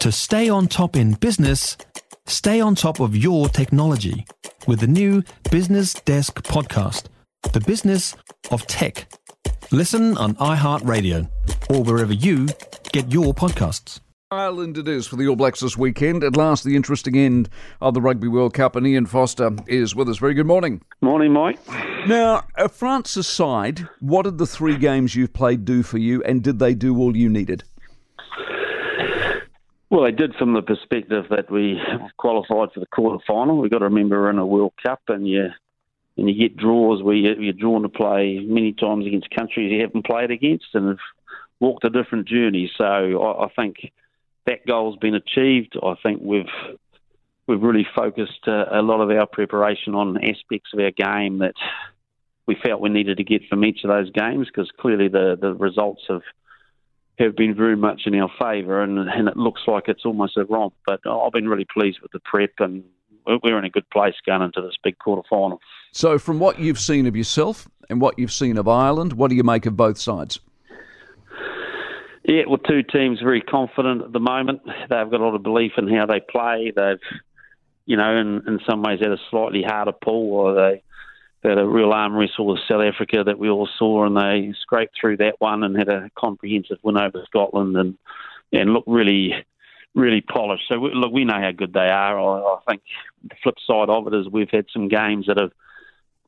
To stay on top in business, stay on top of your technology with the new Business Desk podcast, The Business of Tech. Listen on iHeartRadio or wherever you get your podcasts. Ireland it is for the All Blacks this weekend. At last, the interesting end of the Rugby World Cup, and Ian Foster is with us. Very good morning. Morning, Mike. Now, uh, France aside, what did the three games you've played do for you, and did they do all you needed? Well, they did from the perspective that we qualified for the quarter final. We've got to remember we're in a World Cup, and you and you get draws where you're drawn to play many times against countries you haven't played against, and have walked a different journey. So I, I think that goal's been achieved. I think we've we've really focused uh, a lot of our preparation on aspects of our game that we felt we needed to get from each of those games because clearly the the results have have been very much in our favour, and, and it looks like it's almost a romp. But I've been really pleased with the prep, and we're in a good place going into this big quarter final. So, from what you've seen of yourself and what you've seen of Ireland, what do you make of both sides? Yeah, well, two teams very confident at the moment. They've got a lot of belief in how they play. They've, you know, in, in some ways had a slightly harder pull, or they, had a real arm wrestle with South Africa that we all saw, and they scraped through that one and had a comprehensive win over Scotland, and and looked really, really polished. So we, look, we know how good they are. I, I think the flip side of it is we've had some games that have.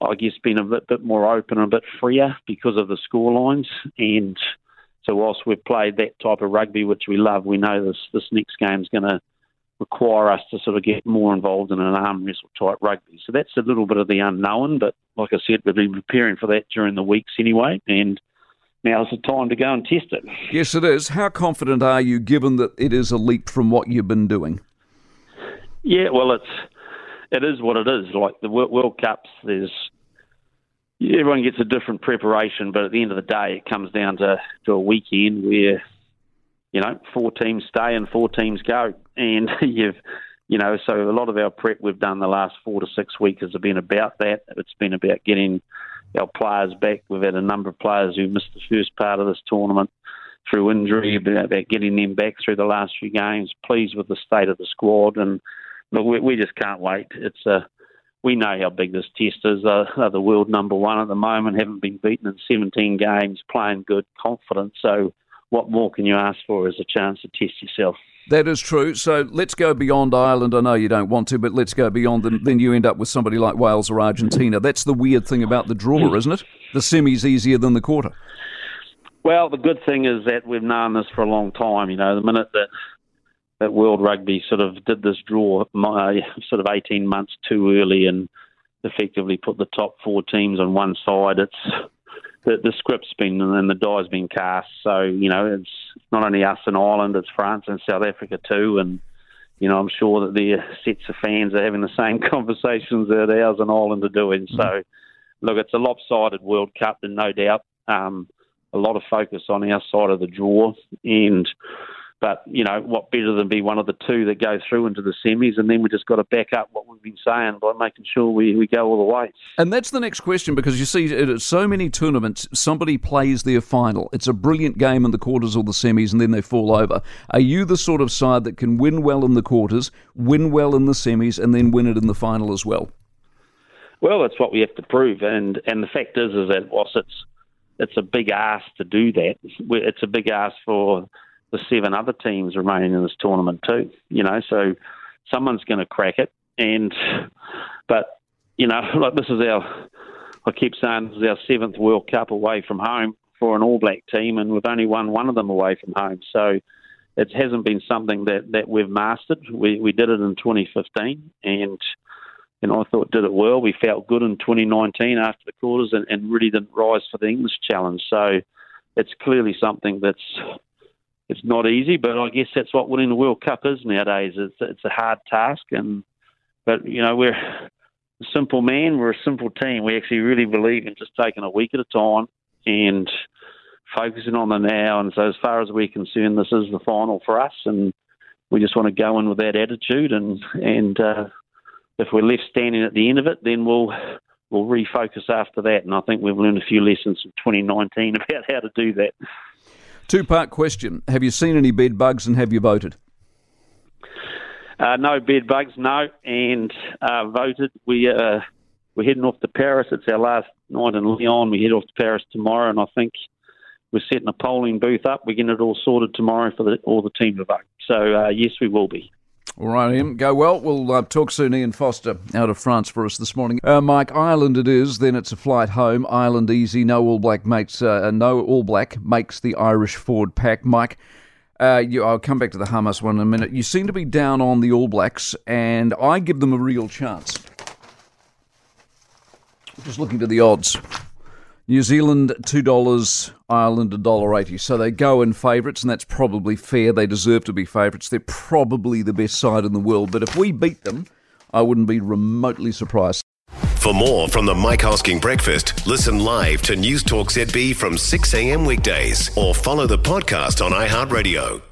I guess been a bit, bit more open and a bit freer because of the score lines and so whilst we've played that type of rugby, which we love, we know this this next game is going to require us to sort of get more involved in an arm wrestle type rugby. So that's a little bit of the unknown, but like I said, we've been preparing for that during the weeks anyway, and now's the time to go and test it. Yes, it is. How confident are you, given that it is a leap from what you've been doing? Yeah, well, it's it is what it is. Like the World Cups, there's everyone gets a different preparation, but at the end of the day, it comes down to, to a weekend where, you know, four teams stay and four teams go. And you've, you know, so a lot of our prep we've done the last four to six weeks has been about that. It's been about getting our players back. We've had a number of players who missed the first part of this tournament through injury, about getting them back through the last few games. Pleased with the state of the squad, and look, we, we just can't wait. It's a we know how big this test is. Uh, the world number one at the moment, haven't been beaten in 17 games, playing good, confident. So, what more can you ask for as a chance to test yourself? That is true. So let's go beyond Ireland. I know you don't want to, but let's go beyond. And then you end up with somebody like Wales or Argentina. That's the weird thing about the draw, hmm. isn't it? The semi's easier than the quarter. Well, the good thing is that we've known this for a long time. You know, the minute that that World Rugby sort of did this draw uh, sort of 18 months too early and effectively put the top four teams on one side. It's the, the script's been and the die's been cast. So you know, it's not only us in Ireland, it's France and South Africa too, and you know, I'm sure that the sets of fans are having the same conversations that ours in Ireland are doing. Mm-hmm. So, look, it's a lopsided World Cup, and no doubt, um, a lot of focus on our side of the draw, and but, you know, what better than be one of the two that go through into the semis, and then we just got to back up what we've been saying by making sure we, we go all the way. And that's the next question because you see, at so many tournaments, somebody plays their final. It's a brilliant game in the quarters or the semis, and then they fall over. Are you the sort of side that can win well in the quarters, win well in the semis, and then win it in the final as well? Well, that's what we have to prove, and and the fact is, is that whilst it's it's a big ask to do that, it's a big ask for the seven other teams remaining in this tournament too. You know, so someone's going to crack it, and but you know, like this is our. I keep saying this is our seventh World Cup away from home for an All Black team, and we've only won one of them away from home. So it hasn't been something that, that we've mastered. We we did it in 2015, and and I thought did it well. We felt good in 2019 after the quarters, and, and really didn't rise for the English challenge. So it's clearly something that's it's not easy, but I guess that's what winning the World Cup is nowadays. It's it's a hard task, and but you know we're a simple man, we're a simple team. We actually really believe in just taking a week at a time and focusing on the now. And so, as far as we're concerned, this is the final for us, and we just want to go in with that attitude. And and uh, if we're left standing at the end of it, then we'll we'll refocus after that. And I think we've learned a few lessons from 2019 about how to do that. Two part question Have you seen any bed bugs and have you voted? Uh, no bed bugs, no, and uh, voted. We uh, we're heading off to Paris. It's our last night in Lyon. We head off to Paris tomorrow, and I think we're setting a polling booth up. We're getting it all sorted tomorrow for the, all the team to vote. So uh, yes, we will be. All right, Ian. Go well. We'll uh, talk soon. Ian Foster out of France for us this morning. Uh, Mike, Ireland it is. Then it's a flight home. Ireland easy. No All Black makes uh, no All Black makes the Irish forward pack. Mike, uh, you, I'll come back to the Hamas one in a minute. You seem to be down on the All Blacks, and I give them a real chance. Just looking to the odds. New Zealand two dollars, Ireland a dollar eighty. So they go in favourites, and that's probably fair. They deserve to be favourites. They're probably the best side in the world. But if we beat them, I wouldn't be remotely surprised. For more from the Mike Hosking Breakfast, listen live to News Talk ZB from 6 a.m. weekdays or follow the podcast on iHeartRadio.